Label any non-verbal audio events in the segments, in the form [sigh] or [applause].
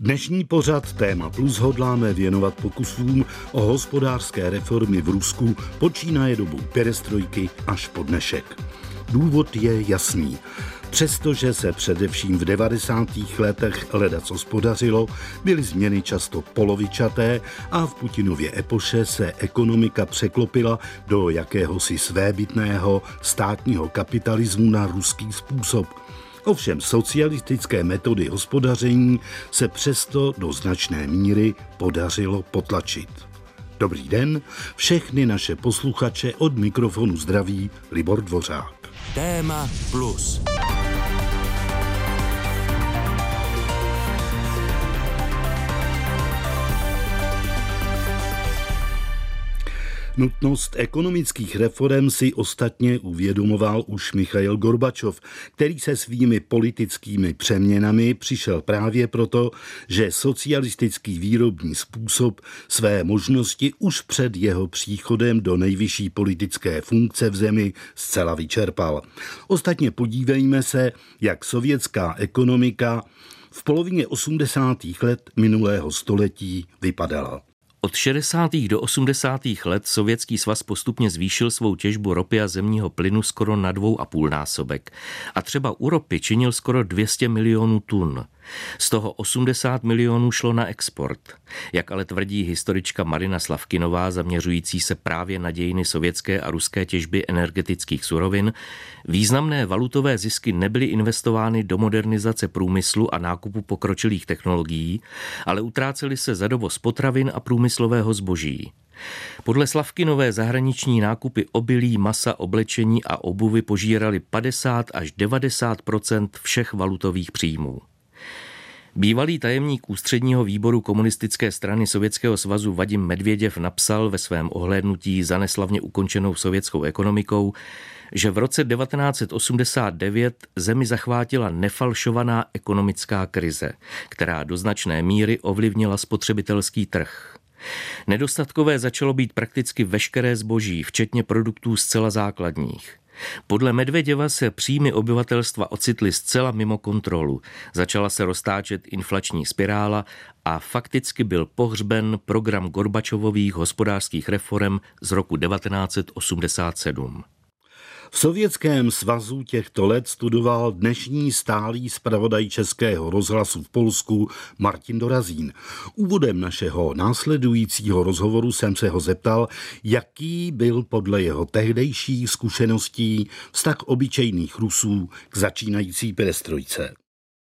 Dnešní pořad Téma Plus hodláme věnovat pokusům o hospodářské reformy v Rusku počínaje dobu perestrojky až po dnešek. Důvod je jasný. Přestože se především v 90. letech ledaco spodařilo, byly změny často polovičaté a v Putinově epoše se ekonomika překlopila do jakéhosi svébytného státního kapitalismu na ruský způsob. Ovšem socialistické metody hospodaření se přesto do značné míry podařilo potlačit. Dobrý den, všechny naše posluchače od mikrofonu zdraví Libor Dvořák. Téma plus. Nutnost ekonomických reform si ostatně uvědomoval už Michail Gorbačov, který se svými politickými přeměnami přišel právě proto, že socialistický výrobní způsob své možnosti už před jeho příchodem do nejvyšší politické funkce v zemi zcela vyčerpal. Ostatně podívejme se, jak sovětská ekonomika v polovině 80. let minulého století vypadala. Od 60. do 80. let Sovětský svaz postupně zvýšil svou těžbu ropy a zemního plynu skoro na dvou a půl násobek. A třeba u ropy činil skoro 200 milionů tun. Z toho 80 milionů šlo na export. Jak ale tvrdí historička Marina Slavkinová, zaměřující se právě na dějiny sovětské a ruské těžby energetických surovin, významné valutové zisky nebyly investovány do modernizace průmyslu a nákupu pokročilých technologií, ale utrácely se za dovoz potravin a průmyslového zboží. Podle Slavkinové zahraniční nákupy obilí, masa, oblečení a obuvy požírali 50 až 90% všech valutových příjmů. Bývalý tajemník ústředního výboru komunistické strany Sovětského svazu Vadim Medvěděv napsal ve svém ohlédnutí za neslavně ukončenou sovětskou ekonomikou, že v roce 1989 zemi zachvátila nefalšovaná ekonomická krize, která do značné míry ovlivnila spotřebitelský trh. Nedostatkové začalo být prakticky veškeré zboží, včetně produktů zcela základních. Podle Medvěděva se příjmy obyvatelstva ocitly zcela mimo kontrolu. Začala se roztáčet inflační spirála a fakticky byl pohřben program Gorbačovových hospodářských reform z roku 1987. V Sovětském svazu těchto let studoval dnešní stálý zpravodaj Českého rozhlasu v Polsku Martin Dorazín. Úvodem našeho následujícího rozhovoru jsem se ho zeptal, jaký byl podle jeho tehdejších zkušeností vztah obyčejných Rusů k začínající perestrojce.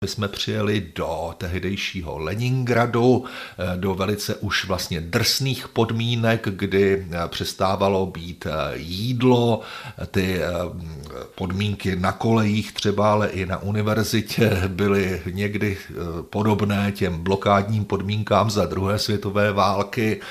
My jsme přijeli do tehdejšího Leningradu, eh, do velice už vlastně drsných podmínek, kdy eh, přestávalo být eh, jídlo, ty podmínky na kolejích třeba, ale i na univerzitě [laughs] byly někdy podobné těm blokádním podmínkám za druhé světové války.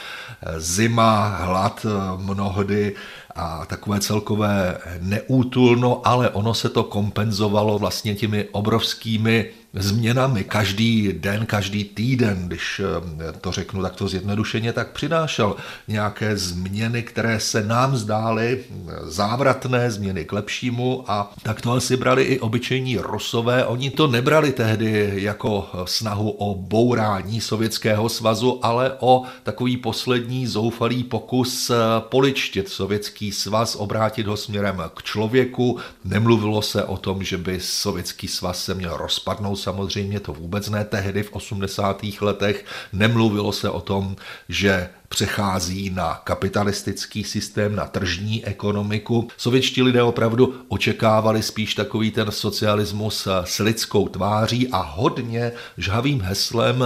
Zima, hlad mnohdy a takové celkové neútulno, ale ono se to kompenzovalo vlastně těmi obrovskými změnami každý den, každý týden, když eh, to řeknu takto zjednodušeně, tak přinášel nějaké změny, které se nám zdály eh, závratné, změny k lepšímu a tak to asi brali i obyčejní Rusové. Oni to nebrali tehdy jako snahu o bourání Sovětského svazu, ale o takový poslední zoufalý pokus eh, poličtit Sovětský svaz, obrátit ho směrem k člověku. Nemluvilo se o tom, že by Sovětský svaz se měl rozpadnout samozřejmě to vůbec ne tehdy v 80. letech. Nemluvilo se o tom, že přechází na kapitalistický systém, na tržní ekonomiku. Sovětští lidé opravdu očekávali spíš takový ten socialismus s lidskou tváří a hodně žhavým heslem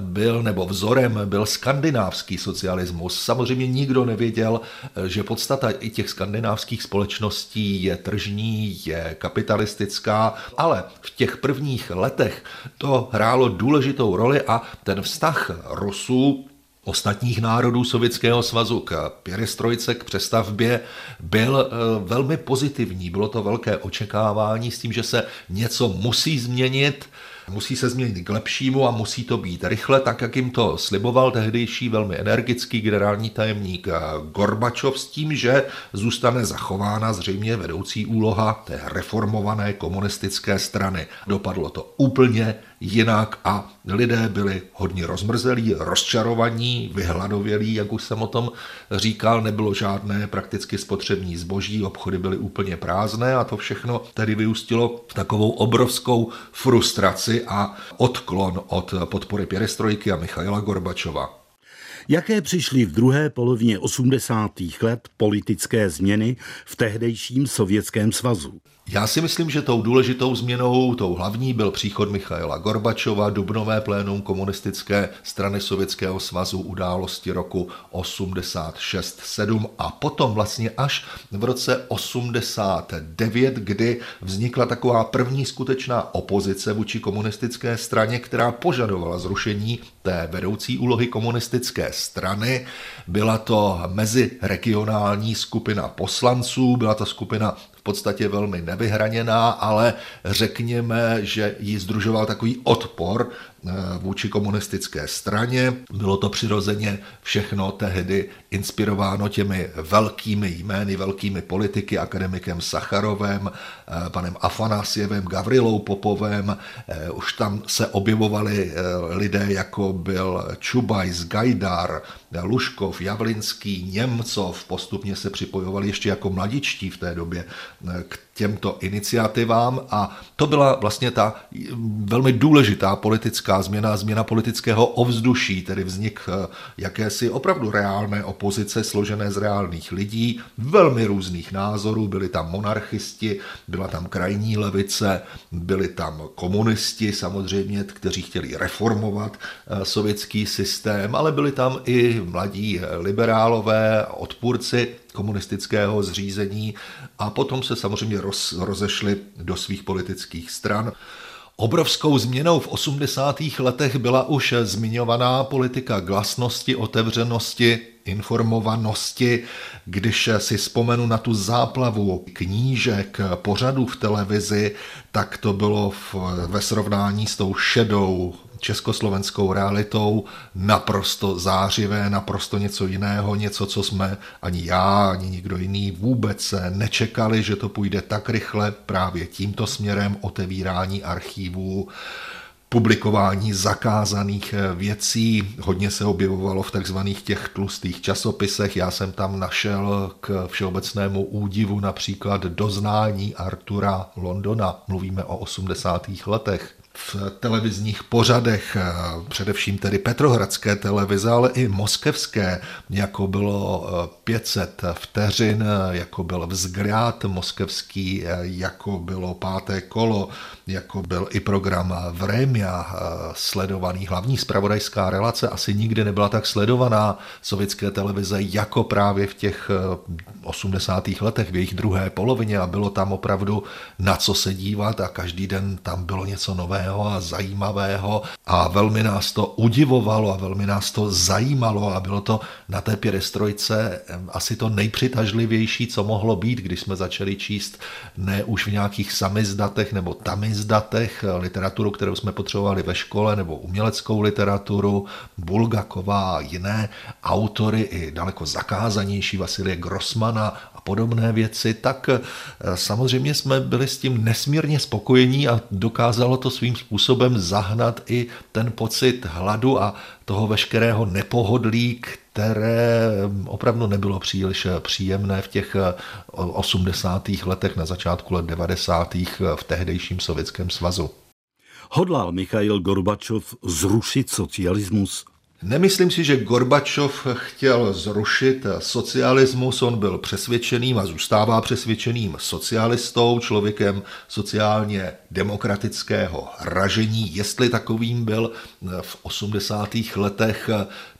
byl, nebo vzorem byl skandinávský socialismus. Samozřejmě nikdo nevěděl, že podstata i těch skandinávských společností je tržní, je kapitalistická, ale v těch prvních letech to hrálo důležitou roli a ten vztah Rusů ostatních národů Sovětského svazu k pěrestrojce, k přestavbě, byl eh, velmi pozitivní. Bylo to velké očekávání s tím, že se něco musí změnit, musí se změnit k lepšímu a musí to být rychle, tak jak jim to sliboval tehdejší velmi energický generální tajemník Gorbačov s tím, že zůstane zachována zřejmě vedoucí úloha té reformované komunistické strany. Dopadlo to úplně jinak a lidé byli hodně rozmrzelí, rozčarovaní, vyhladovělí, jak už jsem o tom říkal, nebylo žádné prakticky spotřební zboží, obchody byly úplně prázdné a to všechno tedy vyústilo v takovou obrovskou frustraci a odklon od podpory Pěrestrojky a Michaila Gorbačova. Jaké přišly v druhé polovině 80. let politické změny v tehdejším Sovětském svazu? Já si myslím, že tou důležitou změnou, tou hlavní byl příchod Michaila Gorbačova, dubnové plénum komunistické strany Sovětského svazu události roku 86-7 a potom vlastně až v roce 89, kdy vznikla taková první skutečná opozice vůči komunistické straně, která požadovala zrušení té vedoucí úlohy komunistické strany. Byla to meziregionální skupina poslanců, byla to skupina podstatě velmi nevyhraněná, ale řekněme, že ji združoval takový odpor vůči komunistické straně. Bylo to přirozeně všechno tehdy inspirováno těmi velkými jmény, velkými politiky, akademikem Sacharovem, eh, panem Afanasjevem, Gavrilou Popovem. Eh, už tam se objevovali lidé, jako byl Čubajs, Gajdar, Luškov, Javlinský, Němcov, postupně se připojovali ještě jako mladičtí v té době k těmto iniciativám a to byla vlastně ta velmi důležitá politická změna, změna politického ovzduší, tedy vznik eh, jakési opravdu reálné opozice složené z reálných lidí, velmi různých názorů, byli tam monarchisti, byla tam krajní levice, byli tam komunisti samozřejmě, kteří chtěli reformovat eh, sovětský systém, ale byli tam i mladí liberálové, odpůrci komunistického zřízení. A potom se samozřejmě roz, rozešli do svých politických stran. Obrovskou změnou v 80. letech byla už zmiňovaná politika glasnosti, otevřenosti, informovanosti. Když si vzpomenu na tu záplavu knížek, pořadů v televizi, tak to bylo v, ve srovnání s tou šedou československou realitou naprosto zářivé, naprosto něco jiného, něco, co jsme ani já, ani nikdo jiný vůbec nečekali, že to půjde tak rychle právě tímto směrem otevírání archívů publikování zakázaných věcí. Hodně se objevovalo v takzvaných těch tlustých časopisech. Já jsem tam našel k všeobecnému údivu například doznání Artura Londona. Mluvíme o 80. letech v televizních pořadech, eh, především tedy Petrohradské televize, ale i moskevské, jako bylo eh, 500 vteřin, eh, jako byl vzgrád moskevský, jako bylo páté kolo, jako byl i program Vremia, sledovaný hlavní spravodajská relace, asi nikdy nebyla tak sledovaná sovětské televize jako právě v těch 80. letech, v jejich druhé polovině a bylo tam opravdu na co se dívat a každý den tam bylo něco nového a zajímavého a velmi nás to udivovalo a velmi nás to zajímalo a bylo to na té pěrestrojce asi to nejpřitažlivější, co mohlo být, když jsme začali číst ne už v nějakých samizdatech nebo tamizdatech literaturu, kterou jsme potřebovali ve škole nebo uměleckou literaturu, Bulgakova a jiné autory i daleko zakázanější Vasilie Grossman Romana a podobné věci, tak eh, samozřejmě jsme byli s tím nesmírně spokojení a dokázalo to svým způsobem zahnat i ten pocit hladu a toho veškerého nepohodlí, které opravdu nebylo příliš příjemné v těch 80. Eh, letech, na začátku let 90. v tehdejším Sovětském svazu. Hodlal Michail Gorbačov zrušit socialismus? Nemyslím si, že Gorbačov chtěl zrušit socialismus, on byl přesvědčeným a zůstává přesvědčeným socialistou, člověkem sociálně demokratického ražení. Jestli takovým byl v 80. letech,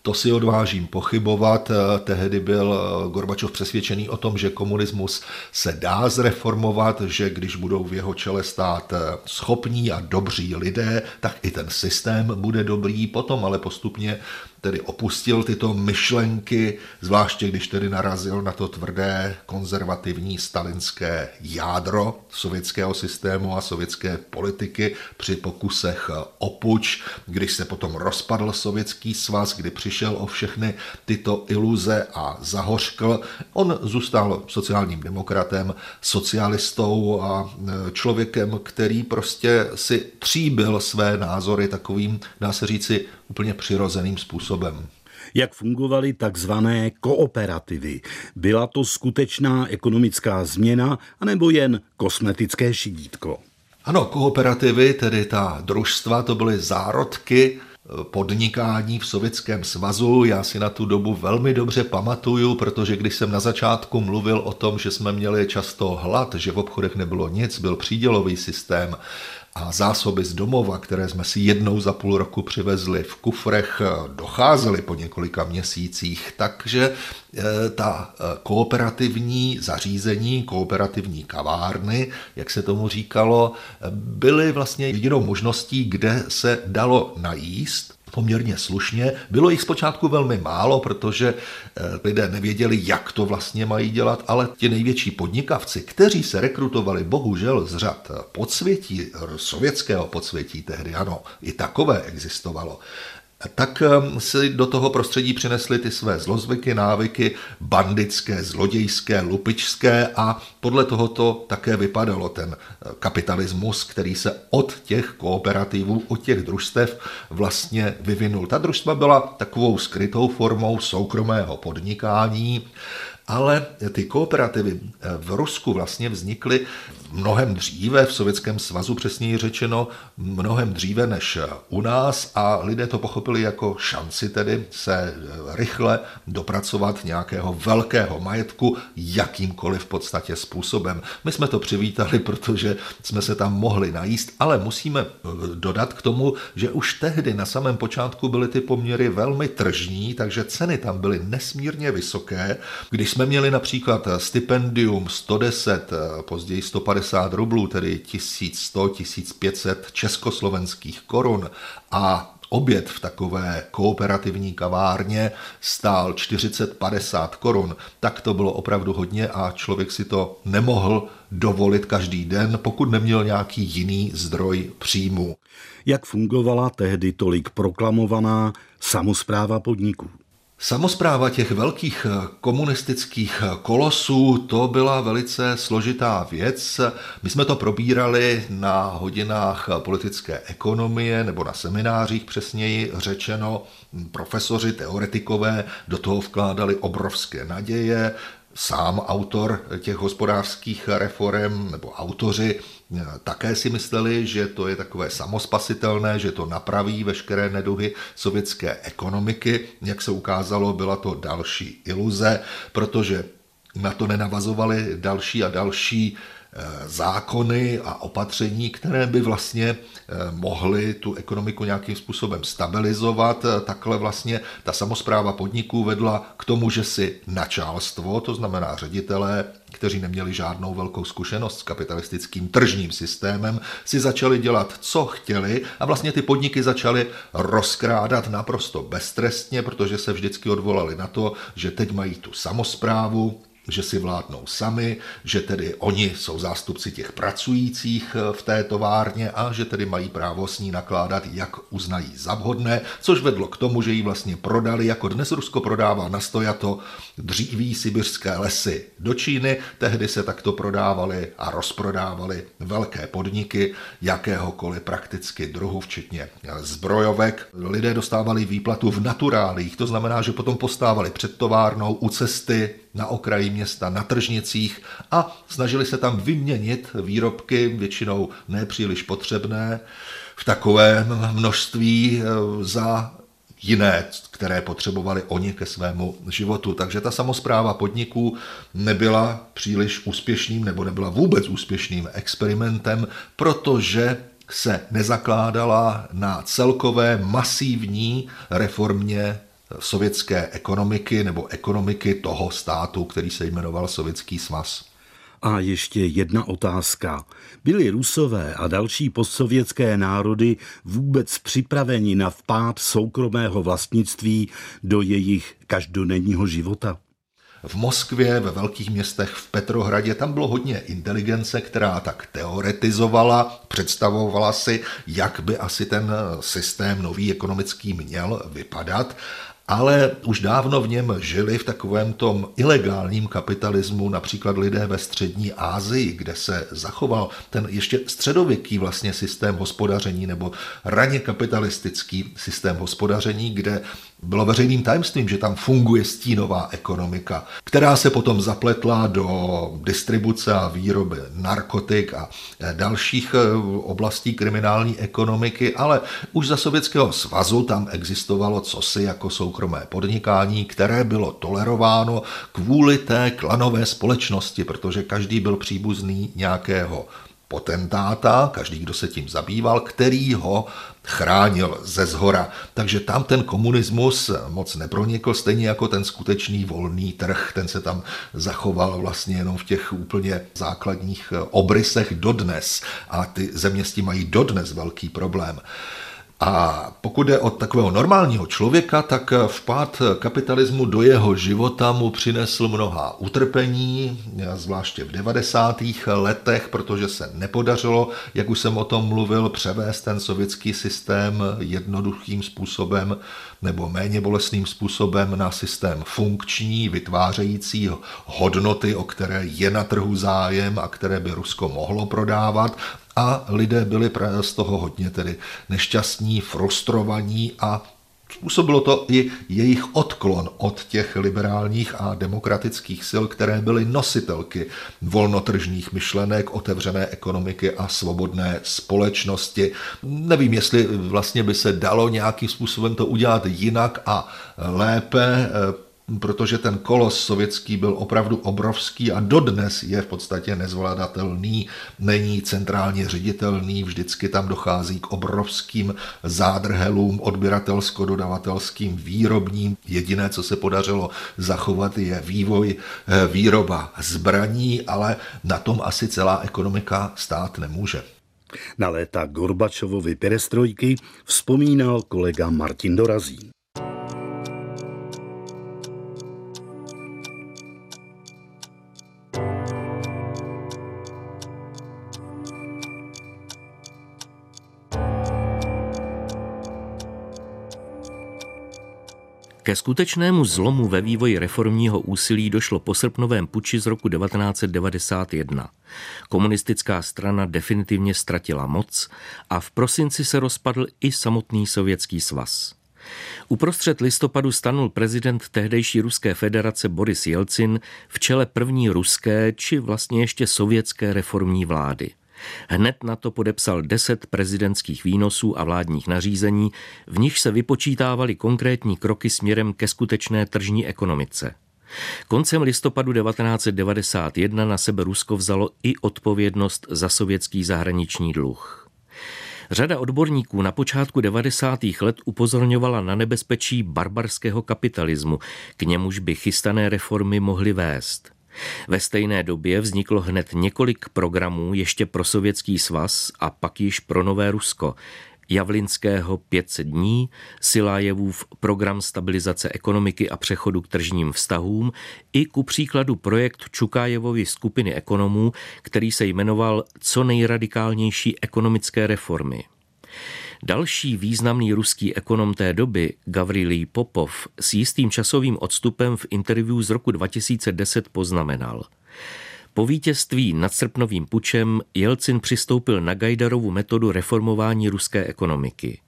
to si odvážím pochybovat. Tehdy byl Gorbačov přesvědčený o tom, že komunismus se dá zreformovat, že když budou v jeho čele stát schopní a dobří lidé, tak i ten systém bude dobrý. Potom ale postupně tedy opustil tyto myšlenky, zvláště když tedy narazil na to tvrdé konzervativní stalinské jádro sovětského systému a sovětské politiky při pokusech o puč, když se potom rozpadl sovětský svaz, kdy přišel o všechny tyto iluze a zahořkl. On zůstal sociálním demokratem, socialistou a e, člověkem, který prostě si tříbil své názory takovým, dá se říci, úplně přirozeným způsobem jak fungovaly takzvané kooperativy. Byla to skutečná ekonomická změna anebo jen kosmetické šidítko? Ano, kooperativy, tedy ta družstva, to byly zárodky podnikání v Sovětském svazu. Já si na tu dobu velmi dobře pamatuju, protože když jsem na začátku mluvil o tom, že jsme měli často hlad, že v obchodech nebylo nic, byl přídělový systém a zásoby z domova, které jsme si jednou za půl roku přivezli v kufrech, docházely po několika měsících, takže eh, ta eh, kooperativní zařízení, kooperativní kavárny, jak se tomu říkalo, byly vlastně jedinou možností, kde se dalo najíst poměrně slušně. Bylo jich zpočátku velmi málo, protože eh, lidé nevěděli, jak to vlastně mají dělat, ale ti největší podnikavci, kteří se rekrutovali bohužel z řad podsvětí, sovětského podsvětí tehdy, ano, i takové existovalo, tak ehm, si do toho prostředí přinesli ty své zlozvyky, návyky, bandické, zlodějské, lupičské a podle toho to také vypadalo ten eh, kapitalismus, který se od těch kooperativů, od těch družstev vlastně vyvinul. Ta družstva byla takovou skrytou formou soukromého podnikání, ale ty kooperativy eh, v Rusku vlastně vznikly mnohem dříve, v Sovětském svazu přesněji řečeno, mnohem dříve než u nás a lidé to pochopili jako šanci tedy se eh, rychle dopracovat nějakého velkého majetku jakýmkoliv v podstatě způsobem. My jsme to přivítali, protože jsme se tam mohli najíst, ale musíme eh, dodat k tomu, že už tehdy na samém počátku byly ty poměry velmi tržní, takže ceny tam byly nesmírně vysoké. Když jsme měli například stipendium 110, eh, později 150 rublů, tedy 1100, 1500 československých korun a oběd v takové kooperativní kavárně stál 40-50 korun, tak to bylo opravdu hodně a člověk si to nemohl dovolit každý den, pokud neměl nějaký jiný zdroj příjmu. Jak fungovala tehdy tolik proklamovaná samozpráva podniků? Samozpráva těch velkých eh, komunistických eh, kolosů, to byla velice složitá věc. My jsme to probírali na hodinách eh, politické ekonomie nebo na seminářích přesněji řečeno. Profesoři, teoretikové do toho vkládali obrovské naděje, sám autor těch hospodářských reform nebo autoři také si mysleli, že to je takové samospasitelné, že to napraví veškeré neduhy sovětské ekonomiky. Jak se ukázalo, byla to další iluze, protože na to nenavazovaly další a další Eh, zákony a opatření, které by vlastně eh, mohly tu ekonomiku nějakým způsobem stabilizovat. Eh, takhle vlastně ta samozpráva podniků vedla k tomu, že si načálstvo, to znamená ředitelé, kteří neměli žádnou velkou zkušenost s kapitalistickým tržním systémem, si začali dělat, co chtěli a vlastně ty podniky začaly rozkrádat naprosto beztrestně, protože se vždycky odvolali na to, že teď mají tu samozprávu, že si vládnou sami, že tedy oni jsou zástupci těch pracujících eh, v té továrně a že tedy mají právo s ní nakládat, jak uznají za vhodné, což vedlo k tomu, že ji vlastně prodali, jako dnes Rusko prodává na stojato dříví sibirské lesy do Číny, tehdy se takto prodávaly a rozprodávaly velké podniky jakéhokoliv prakticky druhu, včetně zbrojovek. Lidé dostávali výplatu v naturálích, to znamená, že potom postávali před továrnou u cesty na okraji města, na tržnicích a snažili se tam vyměnit výrobky, většinou nepříliš potřebné, v takovém množství eh, za jiné, které potřebovali oni ke svému životu. Takže ta samozpráva podniků nebyla příliš úspěšným nebo nebyla vůbec úspěšným experimentem, protože se nezakládala na celkové masivní reformě sovětské ekonomiky nebo ekonomiky toho státu, který se jmenoval Sovětský svaz. A ještě jedna otázka. Byly Rusové a další postsovětské národy vůbec připraveni na vpád soukromého vlastnictví do jejich každodenního života? v Moskvě, ve velkých městech, v Petrohradě, tam bylo hodně inteligence, která tak teoretizovala, představovala si, jak by asi ten systém nový ekonomický měl vypadat ale už dávno v něm žili v takovém tom ilegálním kapitalismu například lidé ve střední Asii, kde se zachoval ten ještě středověký vlastně systém hospodaření nebo raně kapitalistický systém hospodaření, kde bylo veřejným tajemstvím, že tam funguje stínová ekonomika, která se potom zapletla do distribuce a výroby narkotik a dalších eh, oblastí kriminální ekonomiky, ale už za Sovětského svazu tam existovalo cosi jako soukromé podnikání, které bylo tolerováno kvůli té klanové společnosti, protože každý byl příbuzný nějakého potentáta, každý, kdo se tím zabýval, který ho chránil ze zhora. Takže tam ten komunismus moc nepronikl, stejně jako ten skutečný volný trh, ten se tam zachoval vlastně jenom v těch úplně základních obrysech dodnes. A ty země s tím mají dodnes velký problém. A pokud jde o takového normálního člověka, tak vpád kapitalismu do jeho života mu přinesl mnoha utrpení, zvláště v 90. letech, protože se nepodařilo, jak už jsem o tom mluvil, převést ten sovětský systém jednoduchým způsobem nebo méně bolestným způsobem na systém funkční, vytvářející hodnoty, o které je na trhu zájem a které by Rusko mohlo prodávat a lidé byli z toho hodně tedy nešťastní, frustrovaní a Způsobilo to i jejich odklon od těch liberálních a demokratických sil, které byly nositelky volnotržních myšlenek, otevřené ekonomiky a svobodné společnosti. Nevím, jestli vlastně by se dalo nějakým způsobem to udělat jinak a lépe protože ten kolos sovětský byl opravdu obrovský a dodnes je v podstatě nezvladatelný, není centrálně ředitelný, vždycky tam dochází k obrovským zádrhelům odběratelsko-dodavatelským výrobním. Jediné, co se podařilo zachovat, je vývoj eh, výroba zbraní, ale na tom asi celá ekonomika stát nemůže. Na léta Gorbačovovy perestrojky vzpomínal kolega Martin Dorazín. Ke skutečnému zlomu ve vývoji reformního úsilí došlo po srpnovém puči z roku 1991. Komunistická strana definitivně ztratila moc a v prosinci se rozpadl i samotný sovětský svaz. Uprostřed listopadu stanul prezident tehdejší Ruské federace Boris Jelcin v čele první ruské či vlastně ještě sovětské reformní vlády – Hned na to podepsal deset prezidentských výnosů a vládních nařízení, v nich se vypočítávaly konkrétní kroky směrem ke skutečné tržní ekonomice. Koncem listopadu 1991 na sebe Rusko vzalo i odpovědnost za sovětský zahraniční dluh. Řada odborníků na počátku 90. let upozorňovala na nebezpečí barbarského kapitalismu, k němuž by chystané reformy mohly vést. Ve stejné době vzniklo hned několik programů ještě pro Sovětský svaz a pak již pro Nové Rusko. Javlinského 500 dní, Silájevův program stabilizace ekonomiky a přechodu k tržním vztahům i ku příkladu projekt Čukájevovy skupiny ekonomů, který se jmenoval Co nejradikálnější ekonomické reformy. Další významný ruský ekonom té doby, Gavrilij Popov, s jistým časovým odstupem v interview z roku 2010 poznamenal. Po vítězství nad srpnovým pučem Jelcin přistoupil na Gajdarovu metodu reformování ruské ekonomiky.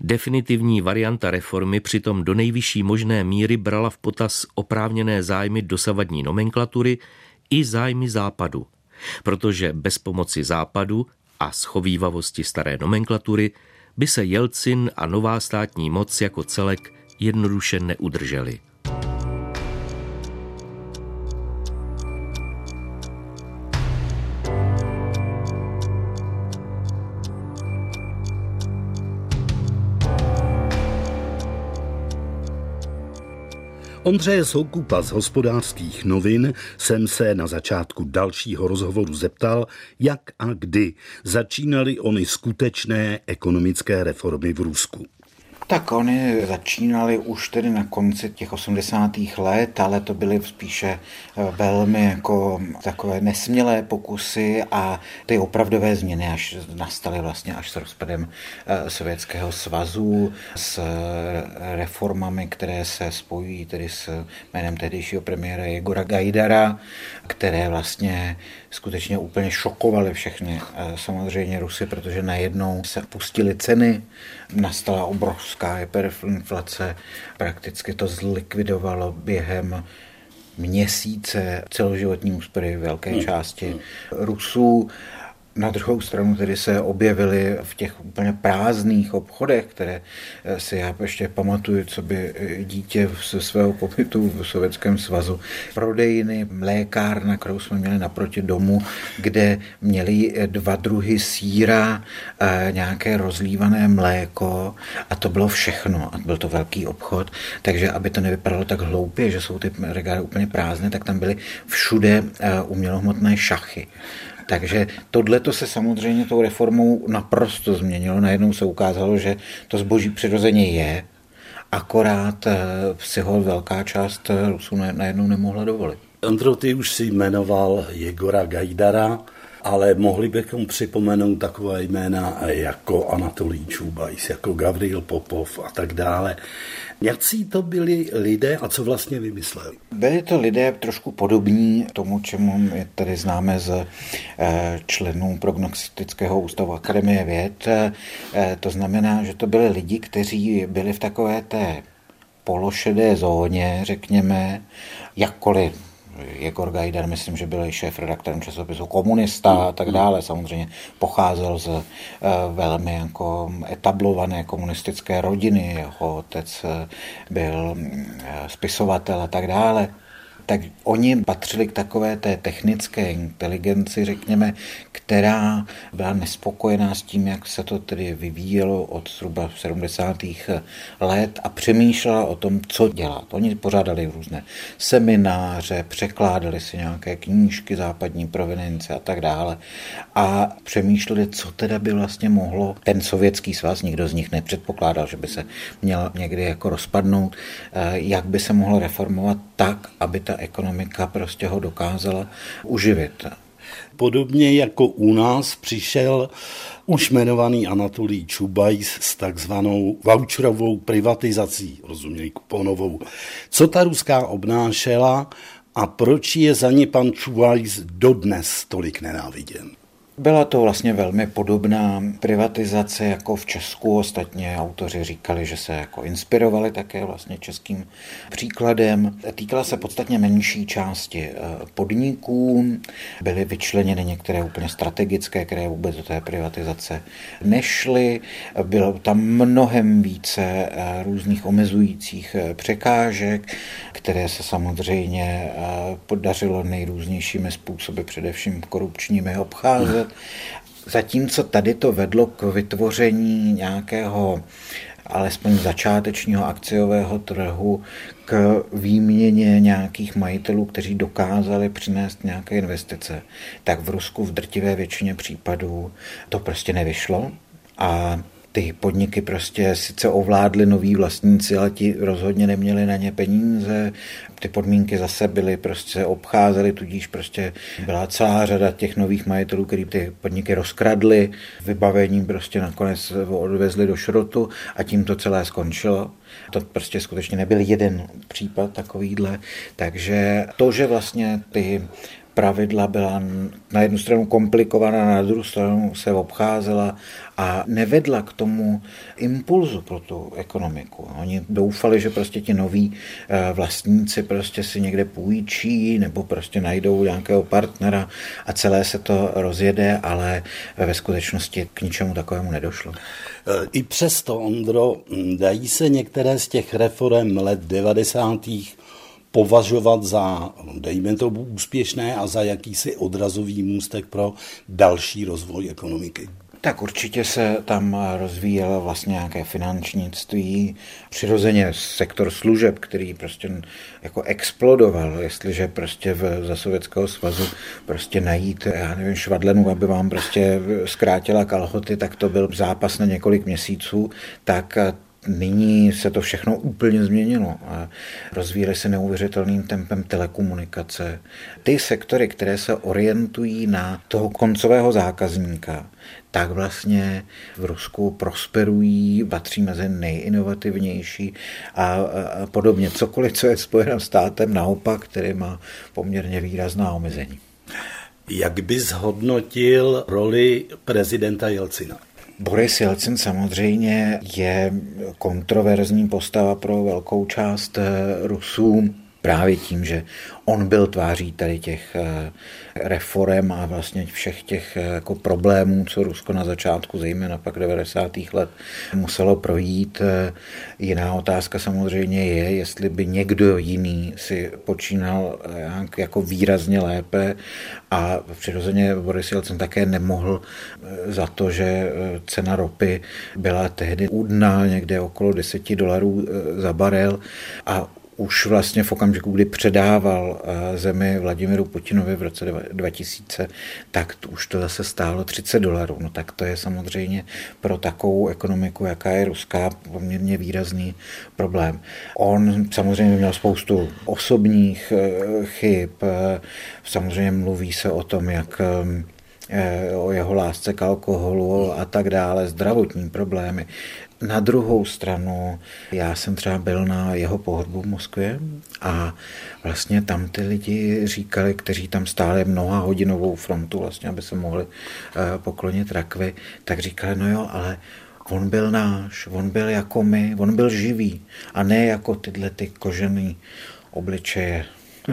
Definitivní varianta reformy přitom do nejvyšší možné míry brala v potaz oprávněné zájmy dosavadní nomenklatury i zájmy západu, protože bez pomoci západu a schovývavosti staré nomenklatury by se Jelcin a nová státní moc jako celek jednoduše neudrželi. Ondřeje Soukupa z hospodářských novin jsem se na začátku dalšího rozhovoru zeptal, jak a kdy začínaly ony skutečné ekonomické reformy v Rusku. Tak oni začínali už tedy na konci těch 80. let, ale to byly spíše eh, velmi jako takové nesmělé pokusy a ty opravdové změny až nastaly vlastně až s rozpadem eh, Sovětského svazu, s eh, reformami, které se spojují tedy s jménem tehdejšího premiéra Jegora Gajdara, které vlastně skutečně úplně šokovaly všechny samozřejmě Rusy, protože najednou se pustily ceny, nastala obrovská hyperinflace, prakticky to zlikvidovalo během měsíce celoživotní úspory velké hmm. části Rusů. Na druhou stranu tedy se objevily v těch úplně prázdných obchodech, které eh, si já ještě pamatuju, co by eh, dítě ze svého pobytu v Sovětském svazu, prodejny, lékárna, kterou jsme měli naproti domu, kde měli eh, dva druhy síra, nějaké rozlívané mléko a to bylo všechno. A byl to velký obchod, takže aby to nevypadalo tak hloupě, že jsou ty regály úplně prázdné, tak tam byly všude umělohmotné šachy. Takže tohle to se samozřejmě tou reformou naprosto změnilo. Najednou se ukázalo, že to zboží přirozeně je, akorát eh, si ho velká část eh, Rusů najednou nemohla dovolit. Andro, ty už si jmenoval Jegora Gajdara, ale mohli bychom připomenout takové jména jako Anatolí Čubajs, jako Gavril Popov a tak dále. Jakcí to byli lidé a co vlastně vymysleli? Byli to lidé trošku podobní tomu, čemu je tady známe z eh, členů prognostického ústavu Akademie věd. Eh, to znamená, že to byli lidi, kteří byli v takové té pološedé zóně, řekněme, jakkoliv Jegor Gajdar, myslím, že byl šéf redaktorem časopisu Komunista a tak dále. Samozřejmě pocházel z uh, velmi jako etablované komunistické rodiny. Jeho otec uh, byl uh, spisovatel a tak dále tak oni patřili k takové té technické inteligenci, řekněme, která byla nespokojená s tím, jak se to tedy vyvíjelo od zhruba 70. let a přemýšlela o tom, co dělat. Oni pořádali různé semináře, překládali si nějaké knížky západní provinence a tak dále a přemýšleli, co teda by vlastně mohlo ten sovětský svaz, nikdo z nich nepředpokládal, že by se měl někdy jako rozpadnout, eh, jak by se mohlo reformovat tak, aby ta ekonomika prostě ho dokázala uživit. Podobně jako u nás přišel už jmenovaný Anatolí Čubajs s takzvanou voucherovou privatizací, rozuměj kuponovou. Co ta ruská obnášela a proč je za ní pan Čubajs dodnes tolik nenáviděn? Byla to vlastně velmi podobná privatizace jako v Česku. Ostatně autoři říkali, že se jako inspirovali také vlastně českým příkladem. Týkala se podstatně menší části eh, podniků. Byly vyčleněny některé úplně strategické, které vůbec do té privatizace nešly. Bylo tam mnohem více eh, různých omezujících eh, překážek, které se samozřejmě podařilo nejrůznějšími způsoby, především korupčními, obcházet. Zatímco tady to vedlo k vytvoření nějakého alespoň začátečního akciového trhu k výměně nějakých majitelů, kteří dokázali přinést nějaké investice, tak v Rusku v drtivé většině případů to prostě nevyšlo. A ty podniky prostě sice ovládly noví vlastníci, ale ti rozhodně neměli na ně peníze. Ty podmínky zase byly prostě obcházely, tudíž prostě byla celá řada těch nových majitelů, který ty podniky rozkradli, vybavením prostě nakonec odvezli do šrotu a tím to celé skončilo. To prostě skutečně nebyl jeden případ takovýhle. Takže to, že vlastně ty pravidla byla na jednu stranu komplikovaná, na druhou stranu se obcházela a nevedla k tomu impulzu pro tu ekonomiku. Oni doufali, že prostě ti noví eh, vlastníci prostě si někde půjčí nebo prostě najdou nějakého partnera a celé se to rozjede, ale ve skutečnosti k ničemu takovému nedošlo. Eh, I přesto, Ondro, dají se některé z těch reform let 90 považovat za, dejme to, úspěšné a za jakýsi odrazový můstek pro další rozvoj ekonomiky. Tak určitě se tam rozvíjelo vlastně nějaké finančnictví, přirozeně sektor služeb, který prostě jako explodoval, jestliže prostě v, za Sovětského svazu prostě najít, já nevím, švadlenu, aby vám prostě zkrátila kalhoty, tak to byl zápas na několik měsíců, tak Nyní se to všechno úplně změnilo rozvíjely se neuvěřitelným tempem telekomunikace. Ty sektory, které se orientují na toho koncového zákazníka, tak vlastně v Rusku prosperují, patří mezi nejinovativnější a, a podobně. Cokoliv, co je spojené státem, naopak, který má poměrně výrazná omezení. Jak by zhodnotil roli prezidenta Jelcina? Boris Jelcin samozřejmě je kontroverzní postava pro velkou část eh, Rusů právě tím, že on byl tváří tady těch eh, reform a vlastně všech těch eh, jako problémů, co Rusko na začátku, zejména pak 90. let, muselo projít. Eh, jiná otázka samozřejmě je, jestli by někdo jiný si počínal jako výrazně lépe a přirozeně Boris Jelcin také nemohl za to, že cena ropy byla tehdy údná někde okolo 10 dolarů za barel a už vlastně v okamžiku, kdy předával eh, zemi Vladimiru Putinovi v roce 2000, tak už to zase stálo 30 dolarů. No tak to je samozřejmě pro takovou ekonomiku, jaká je ruská, poměrně výrazný problém. On samozřejmě měl spoustu osobních eh, chyb, eh, samozřejmě mluví se o tom, jak o jeho lásce k alkoholu a tak dále, zdravotní problémy. Na druhou stranu, já jsem třeba byl na jeho pohřbu v Moskvě a vlastně tam ty lidi říkali, kteří tam stáli mnoha hodinovou frontu, vlastně, aby se mohli eh, poklonit rakvy, tak říkali, no jo, ale on byl náš, on byl jako my, on byl živý a ne jako tyhle ty kožený obličeje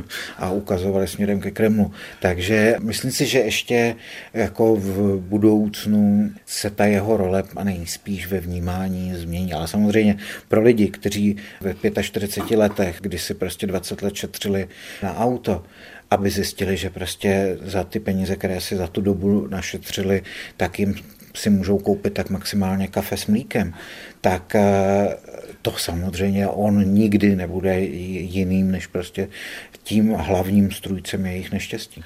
[laughs] a ukazovali směrem ke Kremlu. Takže myslím si, že ještě jako v budoucnu se ta jeho role a nejspíš ve vnímání změní. Ale samozřejmě pro lidi, kteří ve 45 letech, kdy si prostě 20 let šetřili na auto, aby zjistili, že prostě za ty peníze, které si za tu dobu našetřili, tak jim si můžou koupit tak maximálně kafe s mlíkem, tak eh, to samozřejmě on nikdy nebude jiným než prostě tím hlavním strůjcem jejich neštěstí.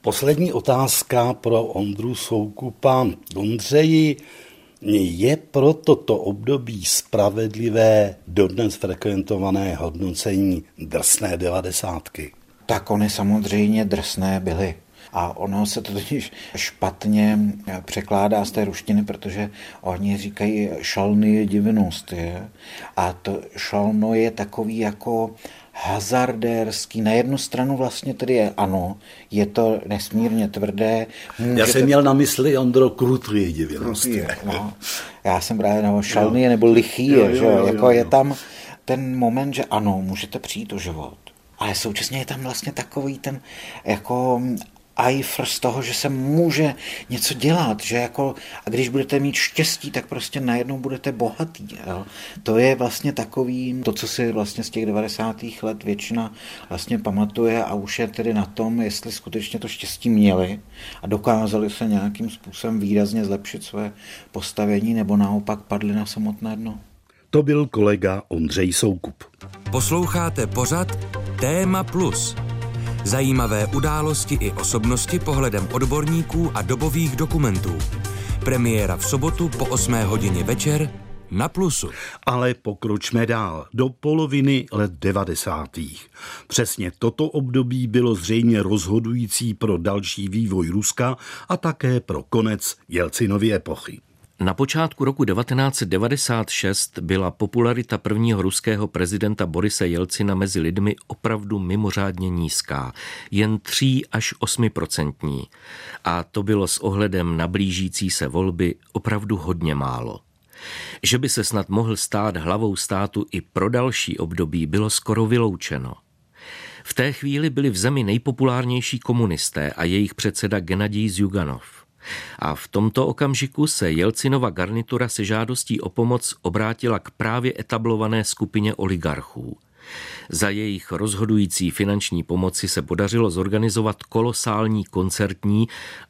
Poslední otázka pro Ondru Soukupa. Ondřeji, je pro toto období spravedlivé dodnes frekventované hodnocení drsné devadesátky? Tak oni samozřejmě drsné byly. A ono se to totiž špatně překládá z té ruštiny, protože oni říkají šalny je divinnost. Je? A to šalno je takový jako hazardérský. Na jednu stranu vlastně tedy je ano, je to nesmírně tvrdé. Můžete... Já jsem měl na mysli Ondro krutý divinnost. No, já jsem právě nebo šalný je, nebo lichý je, jo, jo, že jo, jako jo, je tam ten moment, že ano, můžete přijít o život. Ale současně je tam vlastně takový ten jako eifr z toho, že se může něco dělat, že jako, a když budete mít štěstí, tak prostě najednou budete bohatý. Jo. To je vlastně takový, to, co si vlastně z těch 90. let většina vlastně pamatuje a už je tedy na tom, jestli skutečně to štěstí měli a dokázali se nějakým způsobem výrazně zlepšit své postavení nebo naopak padli na samotné dno. To byl kolega Ondřej Soukup. Posloucháte pořad Téma Plus – Zajímavé události i osobnosti pohledem odborníků a dobových dokumentů. Premiéra v sobotu po 8 hodině večer na Plusu. Ale pokročme dál, do poloviny let 90. Přesně toto období bylo zřejmě rozhodující pro další vývoj Ruska a také pro konec Jelcinovy epochy. Na počátku roku 1996 byla popularita prvního ruského prezidenta Borise Jelcina mezi lidmi opravdu mimořádně nízká, jen 3 až 8 procentní. A to bylo s ohledem na blížící se volby opravdu hodně málo. Že by se snad mohl stát hlavou státu i pro další období, bylo skoro vyloučeno. V té chvíli byli v zemi nejpopulárnější komunisté a jejich předseda Genadij Zyuganov. A v tomto okamžiku se Jelcinova garnitura se žádostí o pomoc obrátila k právě etablované skupině oligarchů. Za jejich rozhodující finanční pomoci se podařilo zorganizovat kolosální koncertní,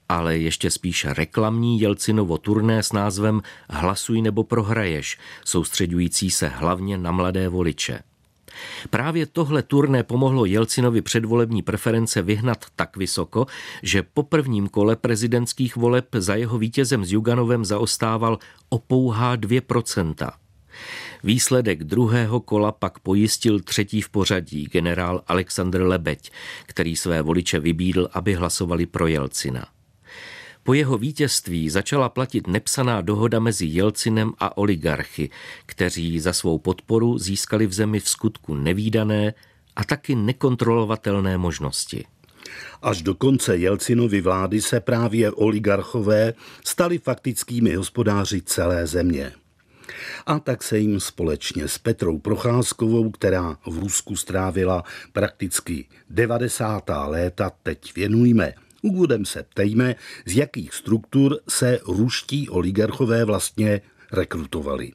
ale ještě spíš reklamní Jelcinovo turné s názvem Hlasuj nebo prohraješ, soustředující se hlavně na mladé voliče. Právě tohle turné pomohlo Jelcinovi předvolební preference vyhnat tak vysoko, že po prvním kole prezidentských voleb za jeho vítězem s Juganovem zaostával o pouhá 2%. Výsledek druhého kola pak pojistil třetí v pořadí generál Alexandr Lebeď, který své voliče vybídl, aby hlasovali pro Jelcina. Po jeho vítězství začala platit nepsaná dohoda mezi Jelcinem a oligarchy, kteří za svou podporu získali v zemi v skutku nevýdané a taky nekontrolovatelné možnosti. Až do konce Jelcinovy vlády se právě oligarchové stali faktickými hospodáři celé země. A tak se jim společně s Petrou Procházkovou, která v Rusku strávila prakticky 90. léta, teď věnujeme. Úvodem se ptejme, z jakých struktur se ruští oligarchové vlastně rekrutovali.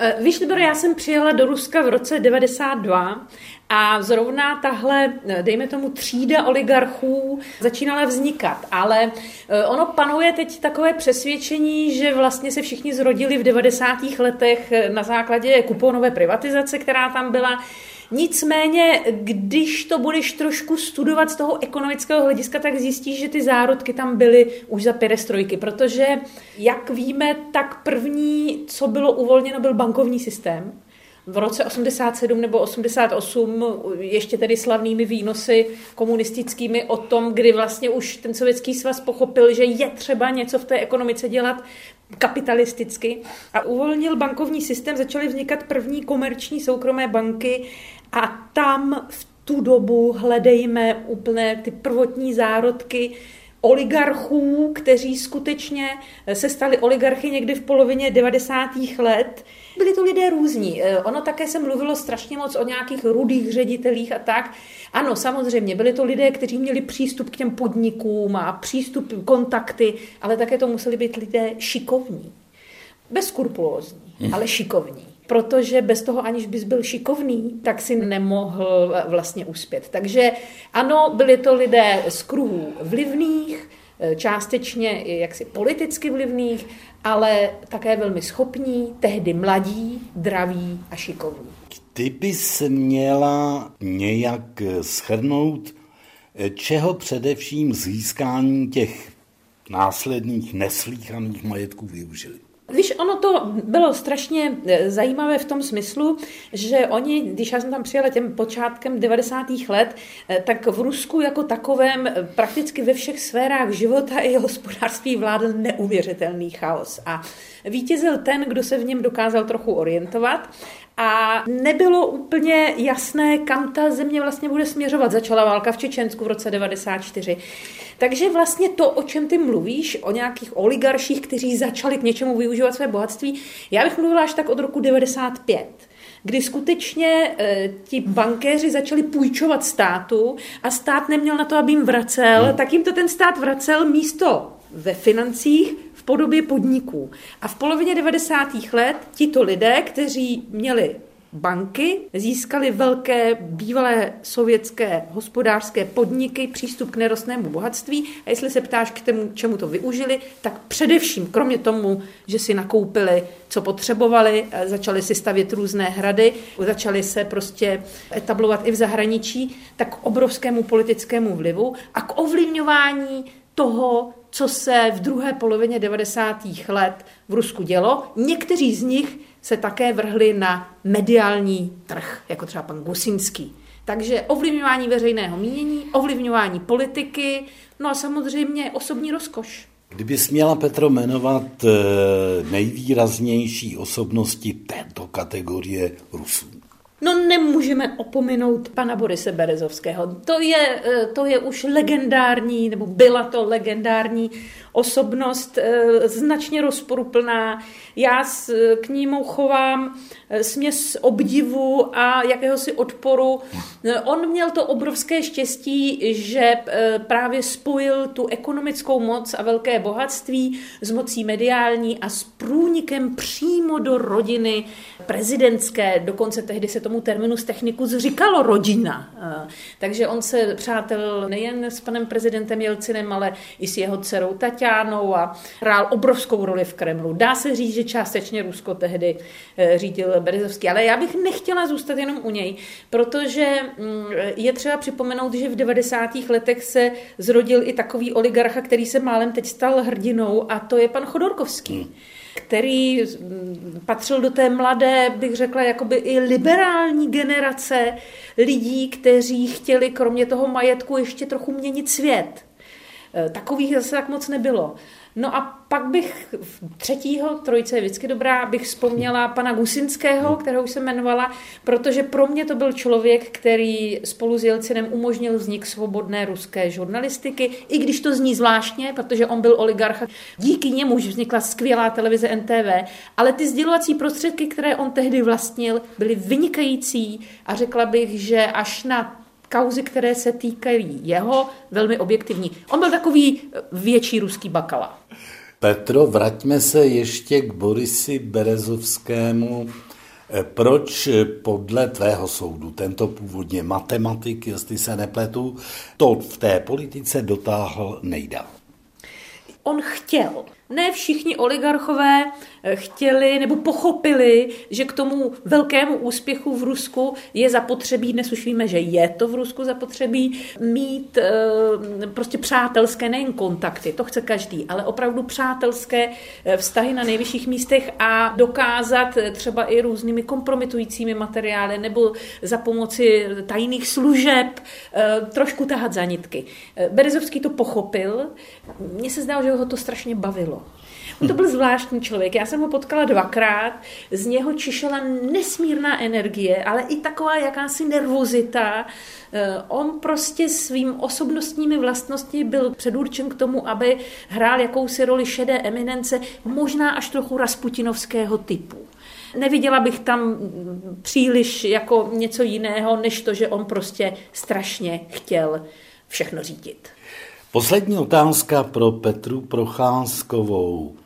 Eh, víš, Libor, já jsem přijela do Ruska v roce 92 a zrovna tahle, eh, dejme tomu, třída oligarchů začínala vznikat, ale eh, ono panuje teď takové přesvědčení, že vlastně se všichni zrodili v 90. letech na základě kuponové privatizace, která tam byla, Nicméně, když to budeš trošku studovat z toho ekonomického hlediska, tak zjistíš, že ty zárodky tam byly už za perestrojky, protože, jak víme, tak první, co bylo uvolněno, byl bankovní systém. V roce 87 nebo 88 ještě tedy slavnými výnosy komunistickými o tom, kdy vlastně už ten sovětský svaz pochopil, že je třeba něco v té ekonomice dělat kapitalisticky. A uvolnil bankovní systém, začaly vznikat první komerční soukromé banky a tam v tu dobu hledejme úplně ty prvotní zárodky oligarchů, kteří skutečně se stali oligarchy někdy v polovině 90. let. Byli to lidé různí. Eh, ono také se mluvilo strašně moc o nějakých rudých ředitelích a tak. Ano, samozřejmě, byli to lidé, kteří měli přístup k těm podnikům a přístup, kontakty, ale také to museli být lidé šikovní. Bezskrupulózní, hm. ale šikovní protože bez toho, aniž bys byl šikovný, tak si nemohl vlastně uspět. Takže ano, byli to lidé z kruhů vlivných, částečně jaksi politicky vlivných, ale také velmi schopní, tehdy mladí, draví a šikovní. Kdybys měla nějak schrnout, čeho především získání těch následných neslíchaných majetků využili? Víš, ono to bylo strašně e, zajímavé v tom smyslu, že oni, když já jsem tam přijela těm počátkem 90. let, e, tak v Rusku jako takovém e, prakticky ve všech sférách života i hospodářství vládl neuvěřitelný chaos. A vítězil ten, kdo se v něm dokázal trochu orientovat a nebylo úplně jasné, kam ta země vlastně bude směřovat. Začala válka v Čečensku v roce 94. Takže vlastně to, o čem ty mluvíš, o nějakých oligarších, kteří začali k něčemu využívat své bohatství, já bych mluvila až tak od roku 95 kdy skutečně e, ti bankéři začali půjčovat státu a stát neměl na to, aby jim vracel, hmm. tak jim to ten stát vracel místo ve financích v podobě podniků. A v polovině 90. let tito lidé, kteří měli banky získaly velké bývalé sovětské hospodářské podniky přístup k nerostnému bohatství a jestli se ptáš k tomu, čemu to využili, tak především, kromě tomu, že si nakoupili, co potřebovali, eh, začali si stavět různé hrady, začali se prostě etablovat i v zahraničí, tak k obrovskému politickému vlivu a k ovlivňování toho, co se v druhé polovině 90. let v Rusku dělo. Někteří z nich se také vrhli na mediální trh, jako třeba pan Gusinský. Takže ovlivňování veřejného mínění, ovlivňování politiky, no a samozřejmě osobní rozkoš. Kdybys měla, Petro, jmenovat eh, nejvýraznější osobnosti této kategorie Rusů? No nemůžeme opominout pana Borise Berezovského. To je, eh, to je už legendární, nebo byla to legendární osobnost eh, značně rozporuplná. Já k nímu chovám eh, směs obdivu a jakéhosi odporu. On měl to obrovské štěstí, že právě spojil tu ekonomickou moc a velké bohatství s mocí mediální a s průnikem přímo do rodiny prezidentské. Dokonce tehdy se tomu terminu z techniku říkalo rodina. Takže on se přátel nejen s panem prezidentem Jelcinem, ale i s jeho dcerou Tatiánou a hrál obrovskou roli v Kremlu. Dá se říct, že částečně Rusko tehdy eh, řídil Berezovský, ale já bych nechtěla zůstat jenom u něj, protože mm, je třeba připomenout, že v 90. letech se zrodil i takový oligarcha, který se málem teď stal hrdinou a to je pan Chodorkovský. Hmm který patřil do té mladé, bych řekla, jakoby i liberální generace lidí, kteří chtěli kromě toho majetku ještě trochu měnit svět. E, takových zase tak moc nebylo. No a pak bych třetího, trojice je vždycky dobrá, bych vzpomněla pana Gusinského, kterého jsem jmenovala, protože pro mě to byl člověk, který spolu s Jelcinem umožnil vznik svobodné ruské žurnalistiky, i když to zní zvláštně, protože on byl oligarcha. Díky němu vznikla skvělá televize NTV, ale ty sdělovací prostředky, které on tehdy vlastnil, byly vynikající a řekla bych, že až na kauzy, které se týkají jeho, velmi objektivní. On byl takový větší ruský bakala. Petro, vraťme se ještě k Borisi Berezovskému. Eh, proč eh, podle tvého soudu tento původně matematik, jestli se nepletu, to v té politice dotáhl nejdál? On chtěl. Ne všichni oligarchové eh, chtěli nebo pochopili, že k tomu velkému úspěchu v Rusku je zapotřebí, dnes už víme, že je to v Rusku zapotřebí, mít e, prostě přátelské, nejen kontakty, to chce každý, ale opravdu přátelské eh, vztahy na nejvyšších místech a dokázat třeba i různými kompromitujícími materiály nebo za pomoci tajných služeb trošku tahat za nitky. Berezovský to pochopil, mně se zdá, že ho to strašně bavilo. To byl zvláštní člověk. Já jsem ho potkala dvakrát, z něho čišela nesmírná energie, ale i taková jakási nervozita. Eh, on prostě svým osobnostními vlastnostmi byl předurčen k tomu, aby hrál jakousi roli šedé eminence, možná až trochu rasputinovského typu. Neviděla bych tam příliš jako něco jiného, než to, že on prostě strašně chtěl všechno řídit. Poslední otázka pro Petru Procházkovou.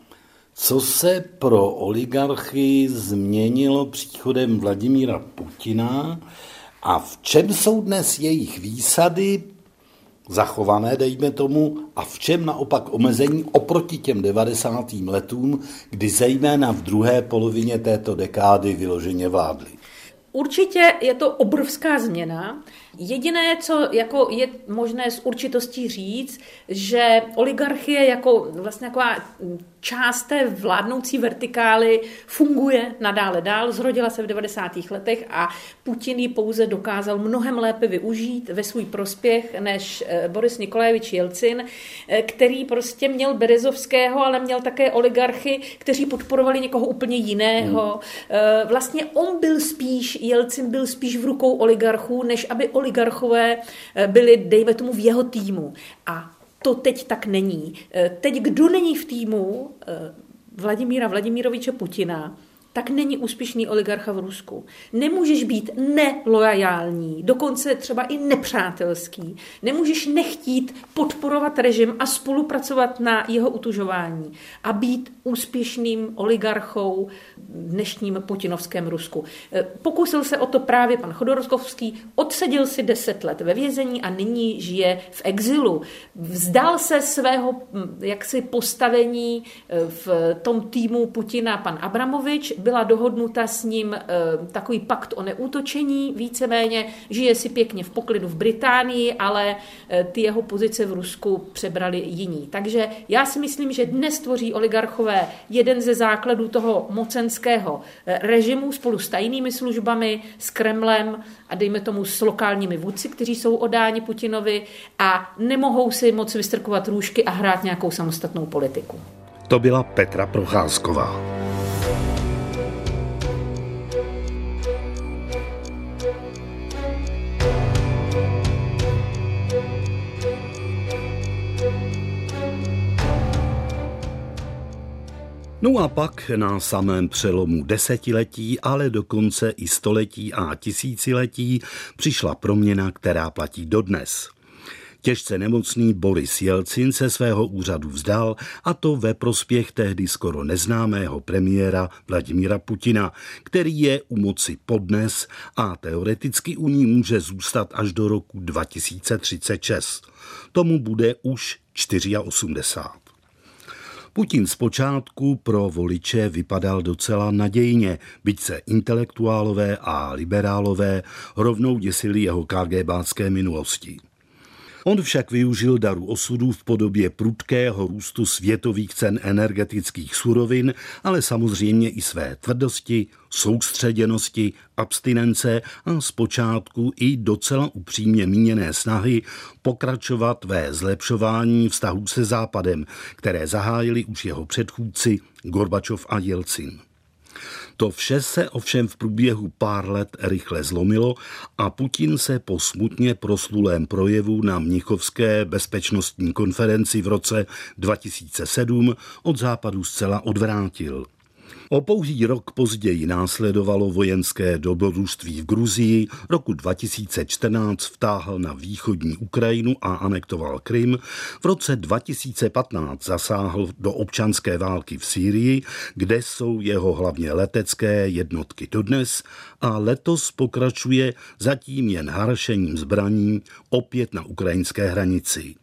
Co se pro oligarchy změnilo příchodem Vladimíra Putina a v čem jsou dnes jejich výsady zachované, dejme tomu, a v čem naopak omezení oproti těm 90. letům, kdy zejména v druhé polovině této dekády vyloženě vládly? Určitě je to obrovská změna. Jediné, co jako je možné s určitostí říct, že oligarchie jako vlastně taková část té vládnoucí vertikály funguje nadále dál, zrodila se v 90. letech a Putin ji pouze dokázal mnohem lépe využít ve svůj prospěch než eh, Boris Nikolajevič Jelcin, eh, který prostě měl Berezovského, ale měl také oligarchy, kteří podporovali někoho úplně jiného. Hmm. Eh, vlastně on byl spíš, Jelcin byl spíš v rukou oligarchů, než aby oligarchové byli, dejme tomu, v jeho týmu. A to teď tak není. Eh, teď kdo není v týmu eh, Vladimíra Vladimíroviče Putina, tak není úspěšný oligarcha v Rusku. Nemůžeš být nelojální, dokonce třeba i nepřátelský. Nemůžeš nechtít podporovat režim a spolupracovat na jeho utužování a být úspěšným oligarchou v dnešním putinovském Rusku. E, pokusil se o to právě pan Chodorkovský, odseděl si deset let ve vězení a nyní žije v exilu. Vzdal se svého jaksi postavení e, v tom týmu Putina pan Abramovič, byla dohodnuta s ním eh, takový pakt o neútočení, víceméně žije si pěkně v poklidu v Británii, ale eh, ty jeho pozice v Rusku přebrali jiní. Takže já si myslím, že dnes tvoří oligarchové jeden ze základů toho mocenského eh, režimu spolu s tajnými službami, s Kremlem a dejme tomu s lokálními vůdci, kteří jsou odáni Putinovi a nemohou si moc vystrkovat růžky a hrát nějakou samostatnou politiku. To byla Petra Procházková. No a pak na samém přelomu desetiletí, ale dokonce i století a tisíciletí přišla proměna, která platí dodnes. Těžce nemocný Boris Jelcin se svého úřadu vzdal a to ve prospěch tehdy skoro neznámého premiéra Vladimíra Putina, který je u moci podnes a teoreticky u ní může zůstat až do roku 2036. Tomu bude už 84. Putin zpočátku pro voliče vypadal docela nadějně, byť se intelektuálové a liberálové rovnou děsili jeho KGBácké minulosti. On však využil daru osudu v podobě prudkého růstu světových cen energetických surovin, ale samozřejmě i své tvrdosti, soustředěnosti, abstinence a zpočátku i docela upřímně míněné snahy pokračovat ve zlepšování vztahů se Západem, které zahájili už jeho předchůdci Gorbačov a Jelcin. To vše se ovšem v průběhu pár let rychle zlomilo a Putin se po smutně proslulém projevu na Mnichovské bezpečnostní konferenci v roce 2007 od západu zcela odvrátil. O pouhý rok později následovalo vojenské dobrodružství v Gruzii, roku 2014 vtáhl na východní Ukrajinu a anektoval Krym, v roce 2015 zasáhl do občanské války v Sýrii, kde jsou jeho hlavně letecké jednotky dodnes a letos pokračuje zatím jen haršením zbraní opět na ukrajinské hranici.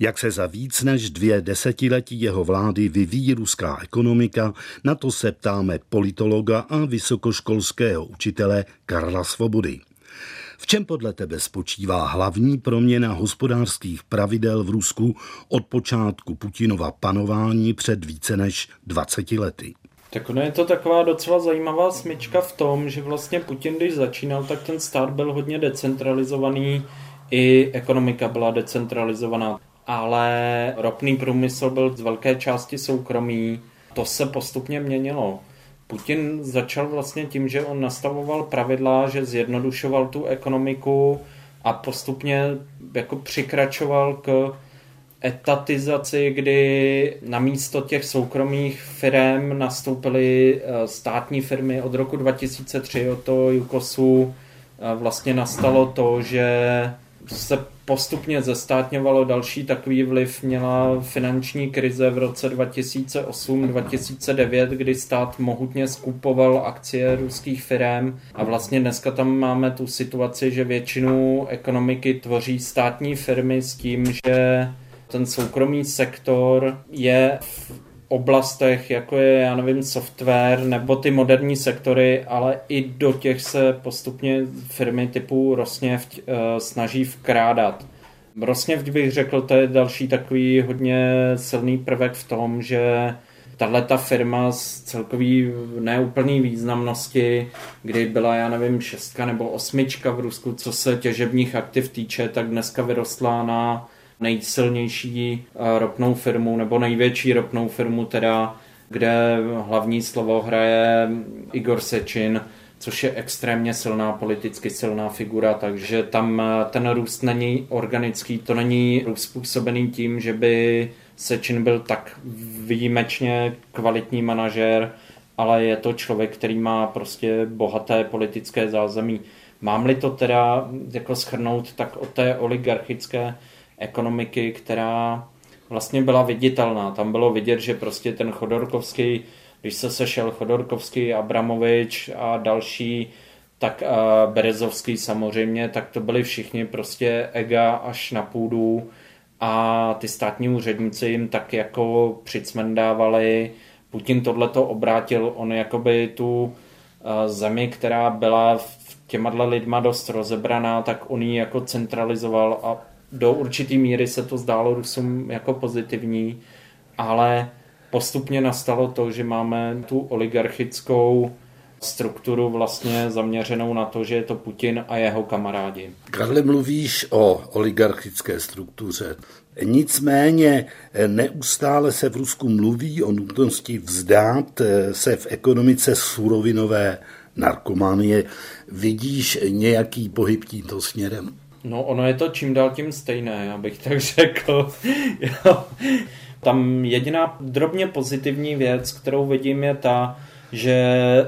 Jak se za víc než dvě desetiletí jeho vlády vyvíjí ruská ekonomika, na to se ptáme politologa a vysokoškolského učitele Karla Svobody. V čem podle tebe spočívá hlavní proměna hospodářských pravidel v Rusku od počátku Putinova panování před více než 20 lety? Tak ono je to taková docela zajímavá smyčka v tom, že vlastně Putin, když začínal, tak ten stát byl hodně decentralizovaný, i ekonomika byla decentralizovaná ale ropný průmysl byl z velké části soukromý. To se postupně měnilo. Putin začal vlastně tím, že on nastavoval pravidla, že zjednodušoval tu ekonomiku a postupně jako přikračoval k etatizaci, kdy na místo těch soukromých firm nastoupily eh, státní firmy od roku 2003 od toho Jukosu eh, vlastně nastalo to, že se postupně zestátňovalo. Další takový vliv měla finanční krize v roce 2008-2009, kdy stát mohutně skupoval akcie ruských firm a vlastně dneska tam máme tu situaci, že většinu ekonomiky tvoří státní firmy s tím, že ten soukromý sektor je v oblastech, jako je, já nevím, software nebo ty moderní sektory, ale i do těch se postupně firmy typu Rosněvť uh, snaží vkrádat. Rosněvť bych řekl, to je další takový hodně silný prvek v tom, že tahle ta firma z celkový neúplný významnosti, kdy byla, já nevím, šestka nebo osmička v Rusku, co se těžebních aktiv týče, tak dneska vyrostla na nejsilnější eh, ropnou firmu nebo největší ropnou firmu teda, kde hlavní slovo hraje Igor Sečin, což je extrémně silná, politicky silná figura, takže tam eh, ten růst není organický, to není růst způsobený tím, že by Sečin byl tak výjimečně kvalitní manažer, ale je to člověk, který má prostě bohaté politické zázemí. Mám-li to teda jako schrnout, tak od té oligarchické ekonomiky, která vlastně byla viditelná. Tam bylo vidět, že prostě ten Chodorkovský, když se sešel Chodorkovský, Abramovič a další, tak a Berezovský samozřejmě, tak to byli všichni prostě ega až na půdu a ty státní úředníci jim tak jako přicmendávali. Putin tohleto obrátil, on jakoby tu zemi, která byla těma lidma dost rozebraná, tak on ji jako centralizoval a do určitý míry se to zdálo Rusům jako pozitivní, ale postupně nastalo to, že máme tu oligarchickou strukturu vlastně zaměřenou na to, že je to Putin a jeho kamarádi. Karle, mluvíš o oligarchické struktuře. Nicméně neustále se v Rusku mluví o nutnosti vzdát se v ekonomice surovinové narkomanie. Vidíš nějaký pohyb tímto směrem? No ono je to čím dál tím stejné, abych tak [laughs] řekl. jo. Tam jediná drobně pozitivní věc, kterou vidím, je ta, že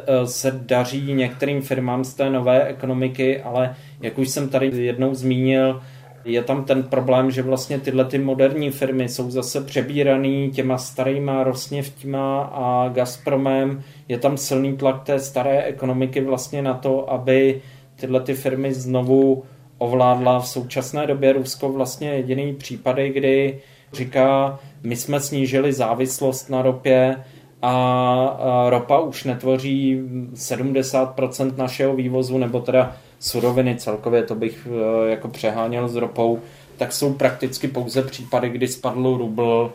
e, se daří některým firmám z té nové ekonomiky, ale jak už jsem tady jednou zmínil, je tam ten problém, že vlastně tyhle ty moderní firmy jsou zase přebíraný těma starýma Rosněvtima a Gazpromem. Je tam silný tlak té staré ekonomiky vlastně na to, aby tyhle ty firmy znovu ovládla v současné době Rusko vlastně jediný případy, kdy říká, my jsme snížili závislost na ropě a ropa už netvoří 70% našeho vývozu, nebo teda suroviny celkově, to bych e, jako přeháněl s ropou, tak jsou prakticky pouze případy, kdy spadl rubl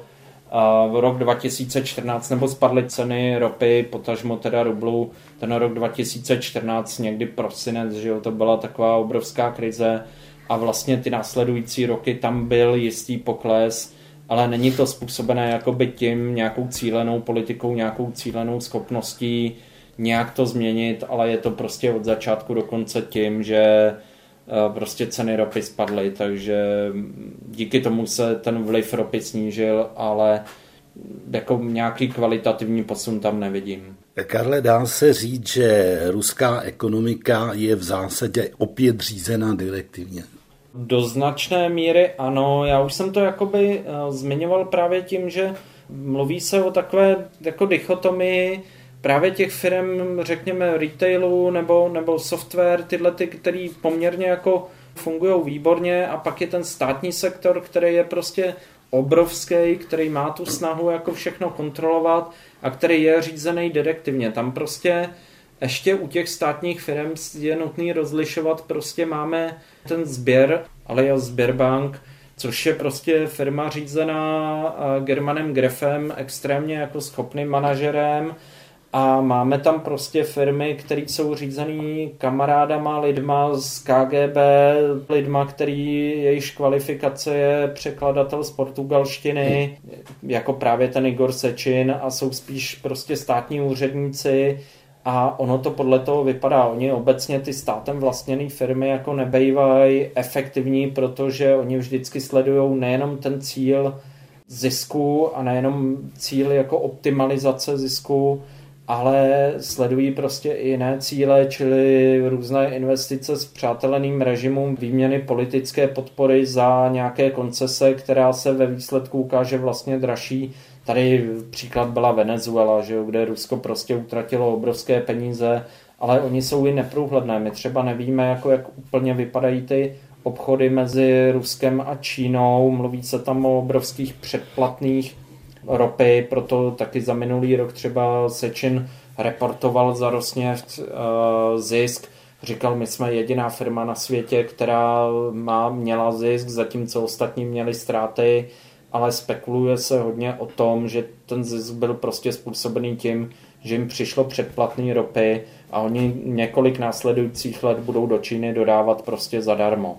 v rok 2014, nebo spadly ceny ropy, potažmo teda rublu, ten rok 2014, někdy prosinec, že jo, to byla taková obrovská krize a vlastně ty následující roky tam byl jistý pokles, ale není to způsobené jakoby tím nějakou cílenou politikou, nějakou cílenou schopností nějak to změnit, ale je to prostě od začátku do konce tím, že prostě ceny ropy spadly, takže díky tomu se ten vliv ropy snížil, ale jako nějaký kvalitativní posun tam nevidím. Karle, dá se říct, že ruská ekonomika je v zásadě opět řízena direktivně. Do značné míry ano, já už jsem to jakoby uh, zmiňoval právě tím, že mluví se o takové jako dichotomii právě těch firm, řekněme retailu nebo, nebo software, tyhle ty, který poměrně jako fungují výborně a pak je ten státní sektor, který je prostě obrovský, který má tu snahu jako všechno kontrolovat a který je řízený direktivně. Tam prostě ještě u těch státních firm je nutný rozlišovat, prostě máme ten sběr, ale je Sběrbank, což je prostě firma řízená Germanem Grefem, extrémně jako schopným manažerem, a máme tam prostě firmy, které jsou řízený kamarádama, lidma z KGB, lidma, který jejíž kvalifikace je překladatel z portugalštiny, jako právě ten Igor Sečin a jsou spíš prostě státní úředníci a ono to podle toho vypadá. Oni obecně ty státem vlastněné firmy jako nebejvají efektivní, protože oni vždycky sledují nejenom ten cíl zisku a nejenom cíl jako optimalizace zisku, ale sledují prostě i jiné cíle, čili různé investice s přáteleným režimům, výměny politické podpory za nějaké koncese, která se ve výsledku ukáže vlastně dražší. Tady příklad byla Venezuela, že jo, kde Rusko prostě utratilo obrovské peníze, ale oni jsou i neprůhledné. My třeba nevíme, jako jak úplně vypadají ty obchody mezi Ruskem a Čínou. Mluví se tam o obrovských předplatných ropy, proto taky za minulý rok třeba Sečin reportoval za Rosněft uh, zisk, říkal, my jsme jediná firma na světě, která má, měla zisk, zatímco ostatní měli ztráty, ale spekuluje se hodně o tom, že ten zisk byl prostě způsobený tím, že jim přišlo předplatný ropy a oni několik následujících let budou do Číny dodávat prostě zadarmo.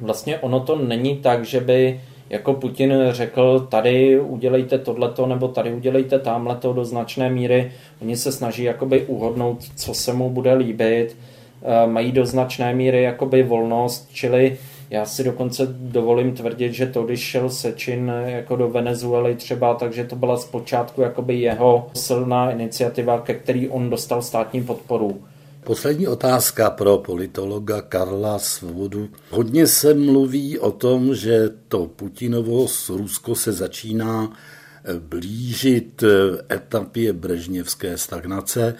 Vlastně ono to není tak, že by jako Putin řekl, tady udělejte tohleto, nebo tady udělejte tamhleto do značné míry. Oni se snaží jakoby uhodnout, co se mu bude líbit. Eh, mají do značné míry jakoby volnost, čili já si dokonce dovolím tvrdit, že to, když šel Sečin jako do Venezuely třeba, takže to byla zpočátku jakoby jeho silná iniciativa, ke který on dostal státní podporu. Poslední otázka pro politologa Karla Svobodu. Hodně se mluví o tom, že to Putinovo Rusko se začíná eh, blížit eh, etapě brežněvské stagnace.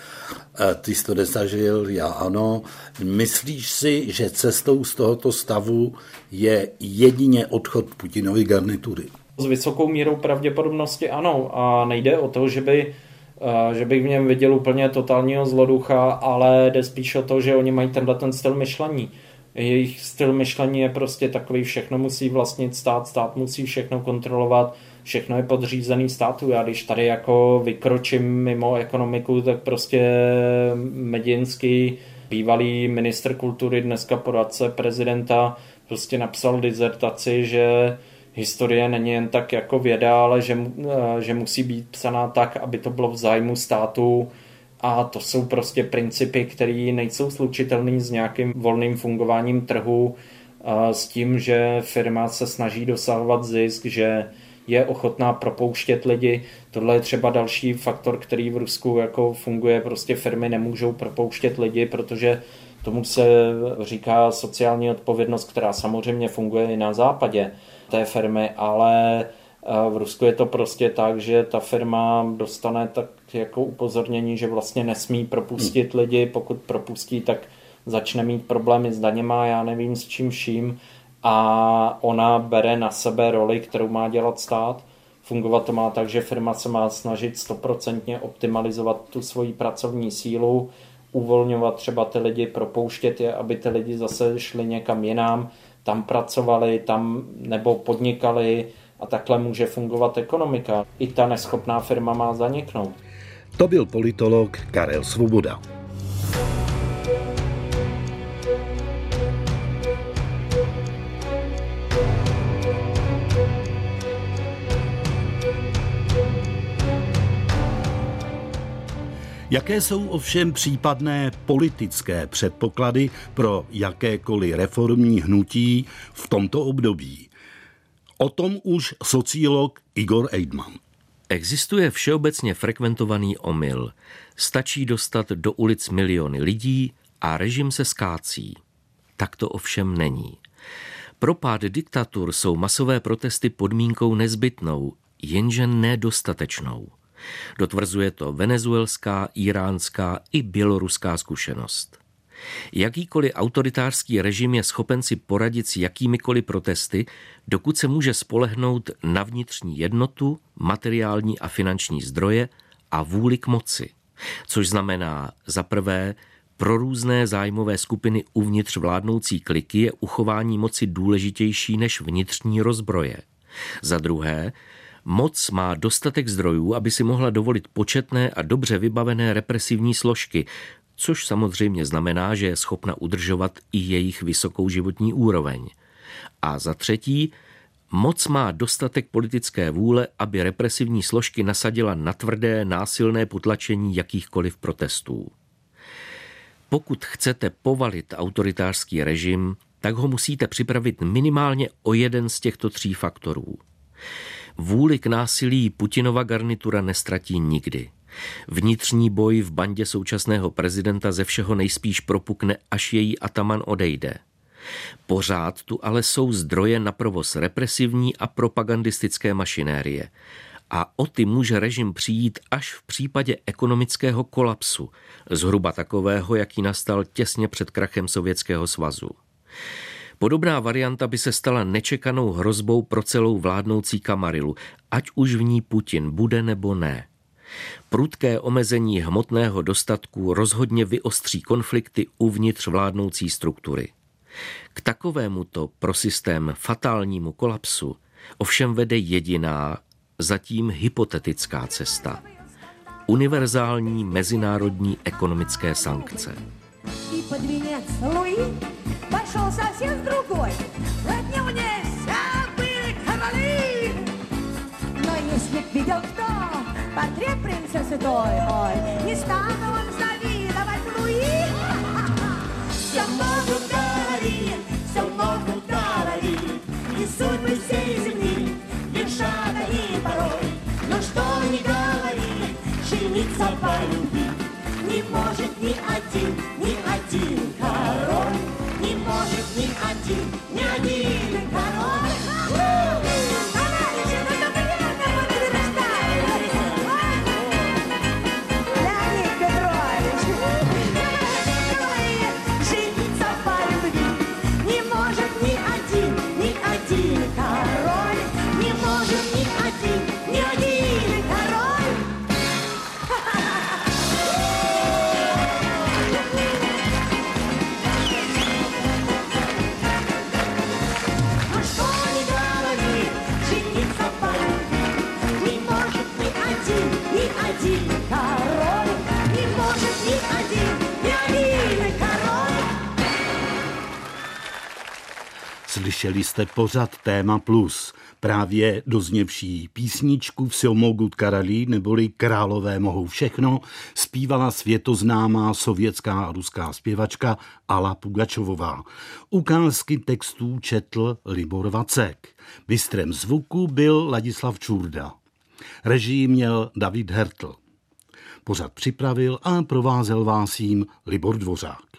Eh, ty jsi to nezažil, já ano. Myslíš si, že cestou z tohoto stavu je jedině odchod Putinovy garnitury? S vysokou mírou pravděpodobnosti ano. A nejde o to, že by že bych v něm viděl úplně totálního zloducha, ale jde spíš o to, že oni mají tenhle ten styl myšlení. Jejich styl myšlení je prostě takový, všechno musí vlastnit stát, stát musí všechno kontrolovat, všechno je podřízený státu. Já když tady jako vykročím mimo ekonomiku, tak prostě Medinský, bývalý minister kultury, dneska poradce prezidenta, prostě napsal dizertaci, že historie není jen tak jako věda, ale že, eh, že musí být psaná tak, aby to bylo v zájmu státu a to jsou prostě principy, které nejsou slučitelné s nějakým volným fungováním trhu, s tím, že firma se snaží dosahovat zisk, že je ochotná propouštět lidi. Tohle je třeba další faktor, který v Rusku jako funguje. Prostě firmy nemůžou propouštět lidi, protože tomu se říká sociální odpovědnost, která samozřejmě funguje i na západě té firmy, ale v Rusku je to prostě tak, že ta firma dostane tak jako upozornění, že vlastně nesmí propustit hmm. lidi, pokud propustí, tak začne mít problémy s daněma, já nevím s čím vším a ona bere na sebe roli, kterou má dělat stát. Fungovat to má tak, že firma se má snažit stoprocentně optimalizovat tu svoji pracovní sílu, uvolňovat třeba ty lidi, propouštět je, aby ty lidi zase šli někam jinam, tam pracovali, tam nebo podnikali a takhle může fungovat ekonomika. I ta neschopná firma má zaniknout. To byl politolog Karel Svoboda. Jaké jsou ovšem případné politické předpoklady pro jakékoliv reformní hnutí v tomto období? O tom už sociolog Igor Eidman. Existuje všeobecně frekventovaný omyl. Stačí dostat do ulic miliony lidí a režim se skácí. Tak to ovšem není. Pro pád diktatur jsou masové protesty podmínkou nezbytnou, jenže nedostatečnou. Dotvrzuje to venezuelská, iránská i běloruská zkušenost. Jakýkoliv autoritářský režim je schopen si poradit s jakýmikoliv protesty, dokud se může spolehnout na vnitřní jednotu, materiální a finanční zdroje a vůli k moci. Což znamená za prvé, pro různé zájmové skupiny uvnitř vládnoucí kliky je uchování moci důležitější než vnitřní rozbroje. Za druhé, Moc má dostatek zdrojů, aby si mohla dovolit početné a dobře vybavené represivní složky, což samozřejmě znamená, že je schopna udržovat i jejich vysokou životní úroveň. A za třetí, moc má dostatek politické vůle, aby represivní složky nasadila na tvrdé, násilné potlačení jakýchkoliv protestů. Pokud chcete povalit autoritářský režim, tak ho musíte připravit minimálně o jeden z těchto tří faktorů. Vůli k násilí Putinova garnitura nestratí nikdy. Vnitřní boj v bandě současného prezidenta ze všeho nejspíš propukne, až její ataman odejde. Pořád tu ale jsou zdroje na provoz represivní a propagandistické mašinérie. A o ty může režim přijít až v případě ekonomického kolapsu, zhruba takového, jaký nastal těsně před krachem Sovětského svazu. Podobná varianta by se stala nečekanou hrozbou pro celou vládnoucí kamarilu, ať už v ní Putin bude nebo ne. Prudké omezení hmotného dostatku rozhodně vyostří konflikty uvnitř vládnoucí struktury. K takovémuto pro systém fatálnímu kolapsu ovšem vede jediná, zatím hypotetická cesta. Univerzální mezinárodní ekonomické sankce. Пошел совсем другой, от него не вся были короли. Но если б видел кто портрет принцессы той, ой, не стану он завидовать Луи. Все могут говорить, все могут говорить, и судьбы всей земли вершат они порой. Но что ни говори, жениться по любви не может ни один, ни two. Slyšeli jste pořad Téma Plus, právě dozněvší písničku Vsilmogut Karalí neboli Králové mohou všechno, zpívala světoznámá sovětská a ruská zpěvačka Ala Pugačovová. Ukázky textů četl Libor Vacek. Mistrem zvuku byl Ladislav Čurda. Režii měl David Hertl. Pořad připravil a provázel vás jím Libor Dvořák.